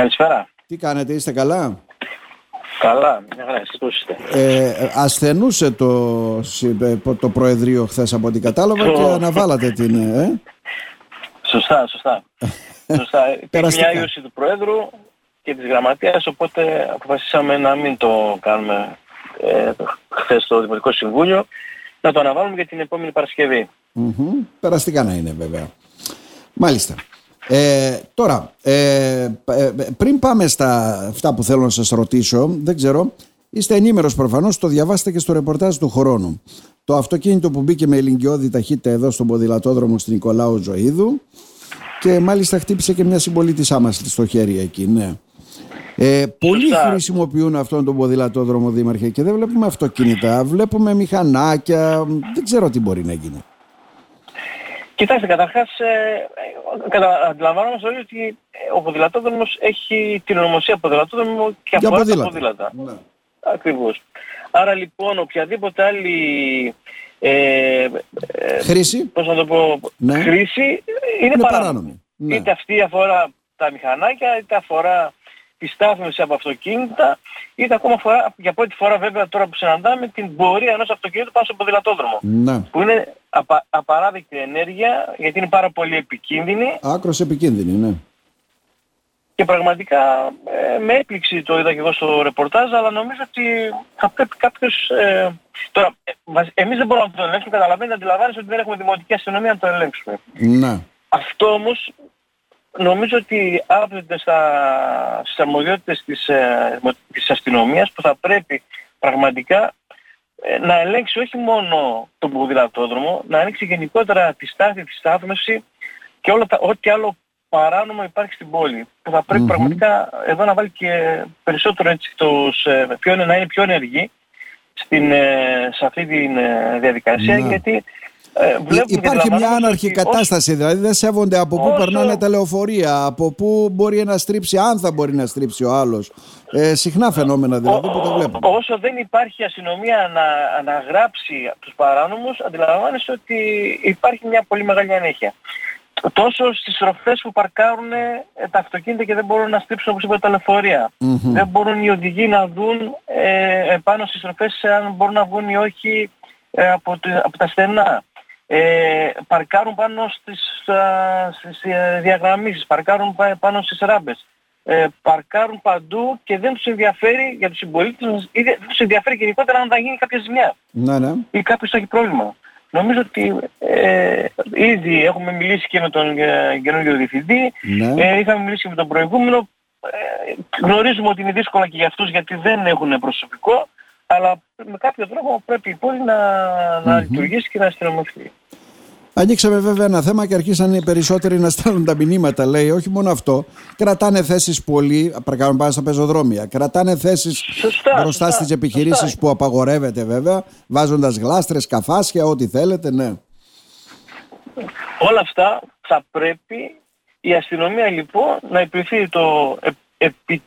Καλησπέρα. Τι κάνετε, είστε καλά; Καλά, μια χαρά, εσείς πώς είστε; Ε, ασθενούσε το, ε, το Προεδρείο χθες από ό,τι κατάλαβα και αναβάλατε την... Ε; Σωστά, σωστά. σωστά. Υπήρχε μια ίωση του Προέδρου και της Γραμματείας, οπότε αποφασίσαμε να μην το κάνουμε ε, χθες στο Δημοτικό Συμβούλιο, να το αναβάλουμε για την επόμενη Παρασκευή. Mm-hmm. Περαστικά να είναι βέβαια. Μάλιστα. Ε, τώρα, ε, ε, πριν πάμε στα αυτά που θέλω να σας ρωτήσω, δεν ξέρω, είστε ενήμερος προφανώς, το διαβάσετε και στο ρεπορτάζ του χρόνου. Το αυτοκίνητο που μπήκε με ελληνικιώδη ταχύτητα εδώ στον ποδηλατόδρομο στην Νικολάου Ζωήδου και μάλιστα χτύπησε και μια συμπολίτησά μας στο χέρι εκεί, ναι. Ε, πολλοί χρησιμοποιούν αυτόν τον ποδηλατόδρομο, Δήμαρχε, και δεν βλέπουμε αυτοκίνητα. Βλέπουμε μηχανάκια. Δεν ξέρω τι μπορεί να γίνει. Κοιτάξτε, καταρχάς, ε, κατα, αντιλαμβάνομαστε όλοι ότι ε, ο ποδηλατόδρομος έχει την ονομασία ποδηλατόδρομο και αφορά ποδήλατα. τα ποδήλατα. Ναι. Ακριβώς. Άρα λοιπόν οποιαδήποτε άλλη ε, ε, χρήση, πώς να το πω, ναι. χρήση είναι, είναι παράνομη. Ναι. Είτε αυτή αφορά τα μηχανάκια, είτε αφορά τη στάθμιση από αυτοκίνητα, είτε ακόμα φορά, για πρώτη φορά βέβαια τώρα που συναντάμε την πορεία ενός αυτοκίνητου πάνω στο ποδηλατόδρομο. Ναι. Που είναι απα, απαράδεκτη ενέργεια γιατί είναι πάρα πολύ επικίνδυνη. Άκρος επικίνδυνη, ναι. Και πραγματικά ε, με έπληξη το είδα και εγώ στο ρεπορτάζ, αλλά νομίζω ότι θα πρέπει κάποιος... Ε, τώρα, ε, εμείς δεν μπορούμε να το ελέγξουμε, καταλαβαίνετε, αντιλαμβάνεσαι ότι δεν έχουμε δημοτική αστυνομία να το ελέγξουμε. Ναι. Αυτό όμως νομίζω ότι άπτεται στα, στις αρμοδιότητες της, ε, της αστυνομίας που θα πρέπει πραγματικά ε, να ελέγξει όχι μόνο τον ποδηλατόδρομο, να ελέγξει γενικότερα τη στάθη, τη στάθμευση και όλα τα, ό,τι άλλο παράνομο υπάρχει στην πόλη. Που θα πρεπει πραγματικά εδώ να βάλει και περισσότερο έτσι τους, ε, πιο, να είναι πιο ενεργοί στην, ε, σε αυτή τη διαδικασία ναι. γιατί ε, Υπάρχει μια άναρχη κατάσταση, δηλαδή δεν σέβονται από πού περνάνε τα λεωφορεία, από πού μπορεί να στρίψει, αν θα μπορεί να στρίψει ο άλλος. Ε, συχνά φαινόμενα δηλαδή που το βλέπουμε. Όσο δεν υπάρχει αστυνομία να, να γράψει τους παράνομους, αντιλαμβάνεσαι ότι υπάρχει μια πολύ μεγάλη ανέχεια. Τόσο στις στροφές που παρκάρουν ε, τα αυτοκίνητα και δεν μπορούν να στρίψουν όπως είπα τα λεωφορεία. Δεν μπορούν οι οδηγοί να δουν ε, πάνω στις στροφές αν μπορούν να βγουν ή όχι ε, από, από τα στενά ε, παρκάρουν πάνω στις, α, στις ε, διαγραμμίσεις, παρκάρουν πάνω στις ράμπες. Ε, παρκάρουν παντού και δεν τους ενδιαφέρει για τους συμπολίτες ή δεν τους ενδιαφέρει γενικότερα αν θα γίνει κάποια ζημιά. Ναι, ναι. Ή κάποιος θα έχει πρόβλημα. Νομίζω ότι ε, ήδη έχουμε μιλήσει και με τον ε, καινούργιο διευθυντή, ναι. ε, είχαμε μιλήσει και με τον προηγούμενο. Ε, γνωρίζουμε ότι είναι δύσκολα και για αυτούς γιατί δεν έχουν προσωπικό, αλλά με κάποιο τρόπο πρέπει η πόλη να, να λειτουργήσει και να αστυνομευτεί. Ανοίξαμε βέβαια ένα θέμα και αρχίσαν οι περισσότεροι να στέλνουν τα μηνύματα. Λέει, όχι μόνο αυτό. Κρατάνε θέσεις πολύ, παρακαλώ πάνω στα πεζοδρόμια. Κρατάνε θέσεις μπροστά στις επιχειρήσεις που απαγορεύεται βέβαια, βάζοντας γλάστρες, καφάσια, ό,τι θέλετε, ναι. Όλα αυτά θα πρέπει η αστυνομία λοιπόν να επιφύγει το επί,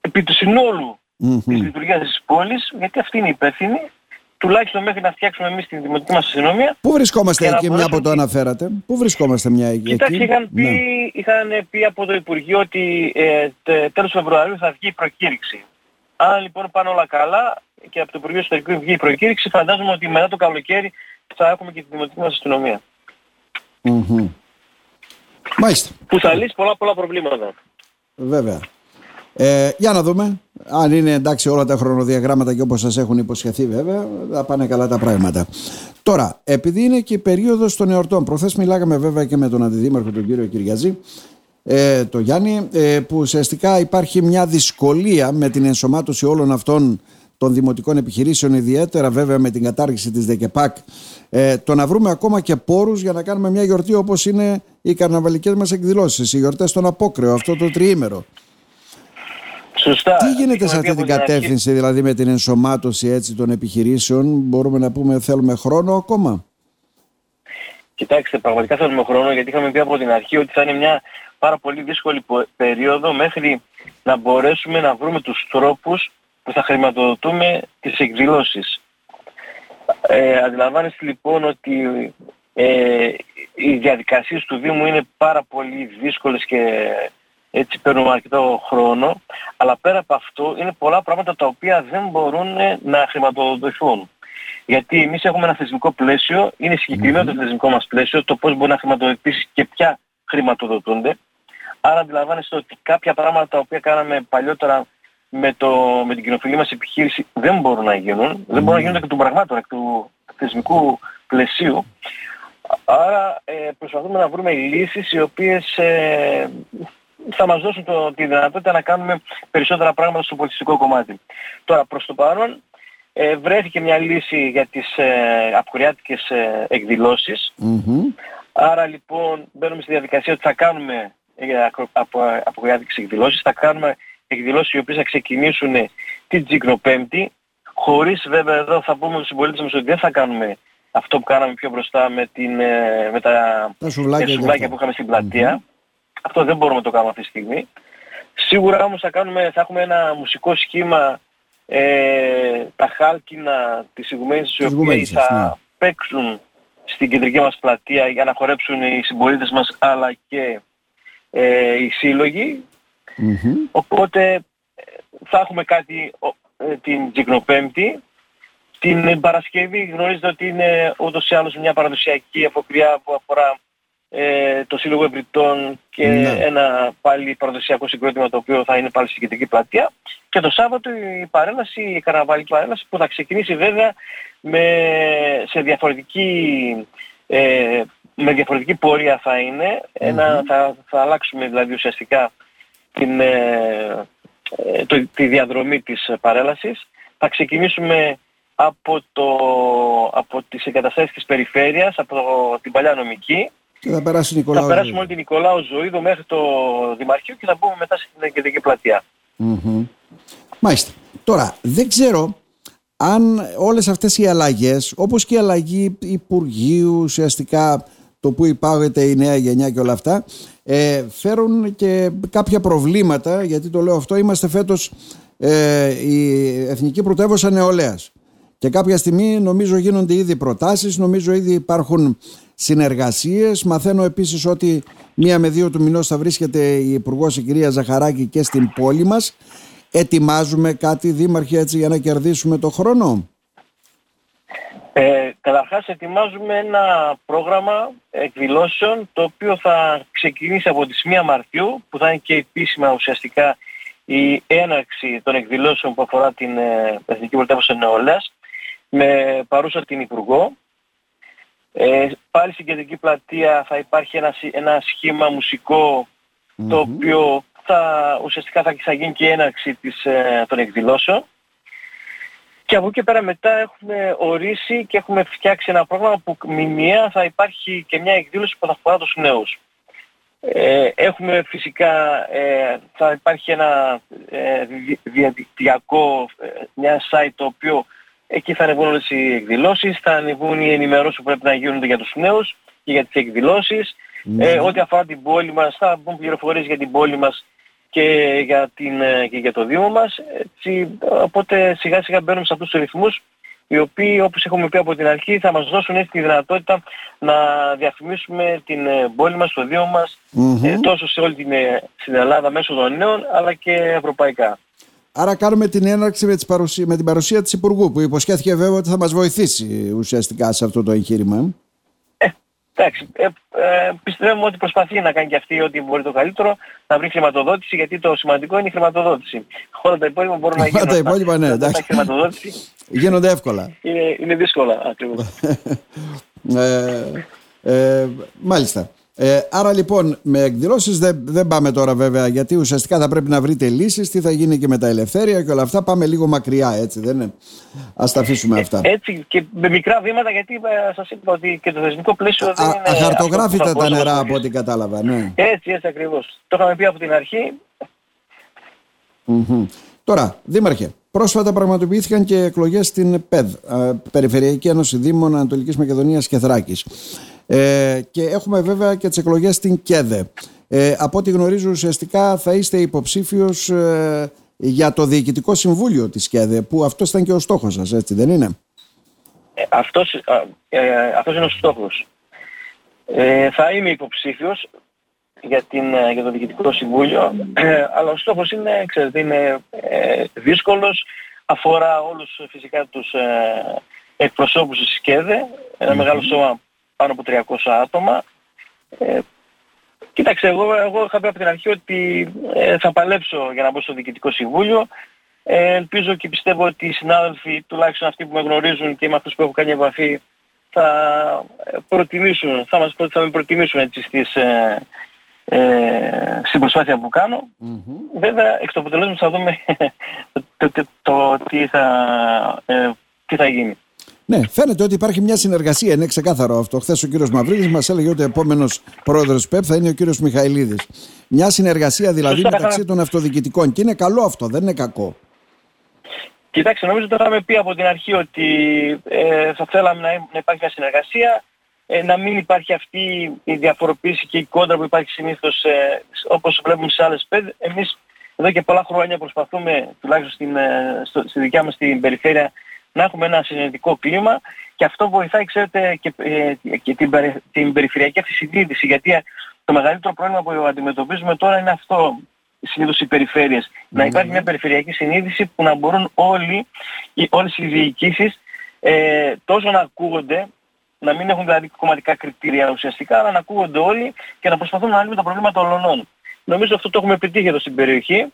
επί του συνόλου mm-hmm. της λειτουργίας της πόλης, γιατί αυτή είναι υπεύθυνη τουλάχιστον μέχρι να φτιάξουμε εμείς την δημοτική μας αστυνομία. Πού βρισκόμαστε εκεί, μια που το αναφέρατε; Πού βρισκόμαστε μια εκεί; Κοιτάξτε, είχαν πει, ναι. είχαν πει από το Υπουργείο ότι ε, τέλος Φεβρουαρίου θα βγει η προκήρυξη. Αν λοιπόν πάνε όλα καλά και από το Υπουργείο Ιστορικού βγει η προκήρυξη, φαντάζομαι ότι μετά το καλοκαίρι θα έχουμε και τη δημοτική μας αστυνομία. Mm-hmm. Μάλιστα. Που θα λύσει πολλά πολλά προβλήματα. Βέβαια. Ε, για να δούμε. Αν είναι εντάξει όλα τα χρονοδιαγράμματα και όπως σας έχουν υποσχεθεί βέβαια, θα πάνε καλά τα πράγματα. Τώρα, επειδή είναι και η περίοδος των εορτών, προχθές μιλάγαμε βέβαια και με τον Αντιδήμαρχο τον κύριο Κυριαζή, ε, το Γιάννη, ε, που ουσιαστικά υπάρχει μια δυσκολία με την ενσωμάτωση όλων αυτών των δημοτικών επιχειρήσεων, ιδιαίτερα βέβαια με την κατάργηση της ΔΕΚΕΠΑΚ, ε, το να βρούμε ακόμα και πόρους για να κάνουμε μια γιορτή όπως είναι οι καρναβαλικές μας εκδηλώσεις, οι γιορτές στον Απόκρεο, αυτό το τριήμερο. Σωστά. Τι γίνεται σε αυτή την κατεύθυνση, δηλαδή με την ενσωμάτωση έτσι, των επιχειρήσεων, μπορούμε να πούμε θέλουμε χρόνο ακόμα; Κοιτάξτε, πραγματικά θέλουμε χρόνο γιατί είχαμε πει από την αρχή ότι θα είναι μια πάρα πολύ δύσκολη περίοδο μέχρι να μπορέσουμε να βρούμε τους τρόπους που θα χρηματοδοτούμε τις εκδηλώσεις. Ε, αντιλαμβάνεστε λοιπόν ότι ε, οι διαδικασίες του Δήμου είναι πάρα πολύ δύσκολες και έτσι παίρνουμε αρκετό χρόνο, αλλά πέρα από αυτό είναι πολλά πράγματα τα οποία δεν μπορούν να χρηματοδοτηθούν. Γιατί εμείς έχουμε ένα θεσμικό πλαίσιο, είναι συγκεκριμένο το θεσμικό μας πλαίσιο, το πώς μπορεί να χρηματοδοτήσεις και ποια χρηματοδοτούνται. Άρα αντιλαμβάνεστε ότι κάποια πράγματα τα οποία κάναμε παλιότερα με, το, με την κοινοφιλή μας επιχείρηση δεν μπορούν να γίνουν, δεν μπορούν να γίνουν και των πραγμάτων, εκ του θεσμικού πλαισίου. Άρα ε, προσπαθούμε να βρούμε λύσεις οι οποίες ε, θα μας δώσουν το, τη δυνατότητα να κάνουμε περισσότερα πράγματα στο πολιτιστικό κομμάτι. Τώρα προς το παρόν ε, βρέθηκε μια λύση για τις ε, αποκριάτικες ε, εκδηλωσεις Άρα λοιπόν μπαίνουμε στη διαδικασία ότι θα κάνουμε ε, απο, αποκριάτικες εκδηλώσεις, θα κάνουμε εκδηλώσεις οι οποίες θα ξεκινήσουν την Τζίκνο-Πέμπτη, χωρίς βέβαια εδώ θα πούμε στους συμπολίτες μας ότι δεν θα κάνουμε αυτό που κάναμε πιο μπροστά με, την, ε, με τα, τα σουβλάκια, που είχαμε στην πλατεια Αυτό δεν μπορούμε να το κάνουμε αυτή τη στιγμή. Σίγουρα όμως θα, κάνουμε, θα έχουμε ένα μουσικό σχήμα ε, τα χάλκινα της ηγουμένης οι οποίοι θα ναι. παίξουν στην κεντρική μας πλατεία για να χορέψουν οι συμπολίτες μας αλλά και ε, οι συλλογοι Οπότε ε, θα έχουμε κάτι ε, την Τζικνοπέμπτη. Την Παρασκευή γνωρίζετε ότι είναι ούτως ή άλλως μια παραδοσιακή αποκριά που αφορά ε, το Σύλλογο Ευρυτών και ναι. ένα πάλι παραδοσιακό συγκρότημα το οποίο θα είναι πάλι στην κεντρική πλατεία. Και το Σάββατο η παρέλαση, η καρναβαλική παρέλαση που θα ξεκινήσει βέβαια με, σε διαφορετική, ε, με διαφορετική πορεία θα είναι. Ένα, θα, θα αλλάξουμε δηλαδή ουσιαστικά την, ε, ε, το, τη διαδρομή της παρέλασης. Θα ξεκινήσουμε από, το, από τις εγκαταστάσεις της περιφέρειας, από την παλιά νομική, και θα περάσει Νικολάου Θα περάσουμε όλη την Νικολάου Ζωήδο μέχρι το Δημαρχείο και θα μπούμε μετά στην κεντρική πλατεία. Μάλιστα. Τώρα, δεν ξέρω αν όλες αυτές οι αλλαγές, όπως και η αλλαγή Υπουργείου, ουσιαστικά το που υπάγεται η νέα γενιά και όλα αυτά, ε, φέρουν και κάποια προβλήματα, γιατί το λέω αυτό, είμαστε φέτος ε, η Εθνική Πρωτεύουσα Νεολαίας. Και κάποια στιγμή νομίζω γίνονται ήδη προτάσεις, νομίζω ήδη υπάρχουν συνεργασίες. Μαθαίνω επίσης ότι μία με δύο του μηνός θα βρίσκεται η υπουργός η κυρία Ζαχαράκη και στην πόλη μας. Ετοιμάζουμε κάτι δήμαρχοι έτσι για να κερδίσουμε το χρόνο; Ε, καταρχάς ετοιμάζουμε ένα πρόγραμμα εκδηλώσεων το οποίο θα ξεκινήσει από τις 1 Μαρτιού που θα είναι και επίσημα ουσιαστικά η έναρξη των εκδηλώσεων που αφορά την ε, Εθνική Πρωτεύουσα Νεολαίας με παρούσα την Υπουργό ε, πάλι στην κεντρική πλατεία θα υπάρχει ένα, ένα σχήμα το οποίο θα, ουσιαστικά θα, θα γίνει και η έναρξη της, ε, των εκδηλώσεων. Και από εκεί πέρα μετά έχουμε ορίσει και έχουμε φτιάξει ένα πρόγραμμα που μηνιαία θα υπάρχει και μια εκδήλωση που θα αφορά τους νέους. Ε, έχουμε φυσικά, ε, θα υπάρχει ένα ε, διαδικτυακό, ε, μια site το οποίο Εκεί θα ανεβούν όλες οι εκδηλώσεις, θα ανεβούν οι ενημερώσεις που πρέπει να γίνονται για τους νέους και για τις εκδηλώσεις. Ναι. Ε, ό,τι αφορά την πόλη μας, θα μπουν πληροφορίες για την πόλη μας και για, την, ε, και για το Δήμο μας. Έτσι, οπότε σιγά σιγά μπαίνουμε σε αυτούς τους ρυθμούς οι οποίοι όπως έχουμε πει από την αρχή θα μας δώσουν έτσι τη δυνατότητα να διαφημίσουμε την ε, πόλη μας, το Δήμο μας ε, τόσο σε όλη την, στην Ελλάδα μέσω των νέων αλλά και ευρωπαϊκά. Άρα κάνουμε την έναρξη με, παρουσία, με την παρουσία της Υπουργού που υποσχέθηκε βέβαια ότι θα μας βοηθήσει ουσιαστικά σε αυτό το εγχείρημα. Ε, εντάξει, ε, ε, πιστεύουμε ότι προσπαθεί να κάνει και αυτή ό,τι μπορεί το καλύτερο, να βρει χρηματοδότηση, γιατί το σημαντικό είναι η χρηματοδότηση. Όλα τα υπόλοιπα μπορούν να γίνουν. τα υπόλοιπα, ναι, εντάξει. χρηματοδότηση. Γίνονται εύκολα. Είναι, είναι δύσκολα, ακριβώς. ε, ε, μάλιστα. Ε, άρα λοιπόν με εκδηλώσεις δεν, δεν πάμε τώρα βέβαια γιατί ουσιαστικά θα πρέπει να βρείτε λύσεις τι θα γίνει και με τα ελευθέρια και όλα αυτά. Πάμε λίγο μακριά έτσι δεν είναι; Ας τα αφήσουμε αυτά. Ε, έτσι και με μικρά βήματα γιατί ε, σας είπα ότι και το θεσμικό πλαίσιο δεν είναι αχαρτογράφητα τα νερά από ό,τι κατάλαβα ναι. έτσι έτσι ακριβώς. Το είχαμε πει από την αρχή. Τώρα, Δήμαρχε, πρόσφατα πραγματοποιήθηκαν και εκλογές στην ΠΕΔ, Περιφερειακή Ένωση Δήμων Ανατολικής Μακεδονίας και Θράκης. Ε, και έχουμε βέβαια και τις εκλογές στην ΚΕΔΕ. Ε, από ό,τι γνωρίζω ουσιαστικά θα είστε υποψήφιος ε, για το Διοικητικό Συμβούλιο της ΚΕΔΕ που αυτός ήταν και ο στόχος σας, έτσι δεν είναι; Ε, αυτός, ε, αυτός είναι ο στόχος. θα είμαι υποψήφιος. για, την, ε, για το Διοικητικό Συμβούλιο, ε, αλλά ο στόχος είναι, ξέρετε, είναι ε, δύσκολος, αφορά όλους φυσικά τους ε, εκπροσώπους της ΣΚΕΔΕ, ένα μεγάλο σώμα πάνω από 300 άτομα. Ε, κοίταξε, εγώ, εγώ είχα πει από την αρχή ότι ε, θα παλέψω για να μπω στο Διοικητικό Συμβούλιο. Ε, ελπίζω και πιστεύω ότι οι συνάδελφοι, τουλάχιστον αυτοί που με γνωρίζουν και με αυτούς που έχω κάνει επαφή, θα προτιμήσουν, θα, μας, θα με προτιμήσουν έτσι στις, ε, ε, στην προσπάθεια που κάνω. Mm-hmm. Βέβαια, εξ του αποτελέσματος θα δούμε το, το, το, τι, θα, ε, τι θα γίνει. Ναι, φαίνεται ότι υπάρχει μια συνεργασία, είναι ξεκάθαρο αυτό. Χθες ο κύριος Μαυρίδης μας έλεγε ότι ο επόμενος πρόεδρος ΠΕΠ θα είναι ο κύριος Μιχαηλίδης. Μια συνεργασία δηλαδή μεταξύ των αυτοδιοικητικών. Και είναι καλό αυτό, δεν είναι κακό. Κοιτάξτε, νομίζω ότι είχαμε πει από την αρχή ότι ε, θα θέλαμε να, να υπάρχει μια συνεργασία, ε, να μην υπάρχει αυτή η διαφοροποίηση και η κόντρα που υπάρχει συνήθως ε, όπως βλέπουμε σε άλλες πέντε. Εμείς εδώ και πολλά χρόνια προσπαθούμε, τουλάχιστον στην, ε, στο, στη δικιά μας την περιφέρεια, να έχουμε ένα συνεργατικό κλίμα και αυτό βοηθάει, ξέρετε, και, ε, και την, την περιφερειακή αυτή συνείδηση, γιατί το μεγαλύτερο πρόβλημα που αντιμετωπίζουμε τώρα είναι αυτό συνήθως οι περιφέρειες. Να υπάρχει μια περιφερειακή συνείδηση που να μπορούν όλοι, οι, όλες οι διοικήσεις ε, τόσο να ακούγονται, να μην έχουν δηλαδή κομματικά κριτήρια ουσιαστικά, αλλά να ακούγονται όλοι και να προσπαθούν να λύνουν τα προβλήματα των ολονών. Νομίζω αυτό το έχουμε επιτύχει εδώ στην περιοχή.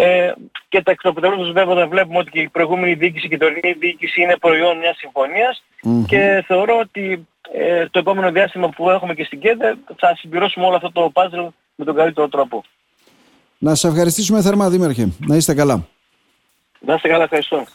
Ε, και τα εκτοπιτελούς βέβαια βλέπουμε ότι και η προηγούμενη διοίκηση και η τωρινή διοίκηση είναι προϊόν μιας συμφωνίας mm-hmm. και θεωρώ ότι ε, το επόμενο διάστημα που έχουμε και στην ΚΕΔΕ θα συμπληρώσουμε όλο αυτό το puzzle με τον καλύτερο τρόπο. Να σας ευχαριστήσουμε θερμά Δήμαρχε. Να είστε καλά. Να είστε καλά, ευχαριστώ.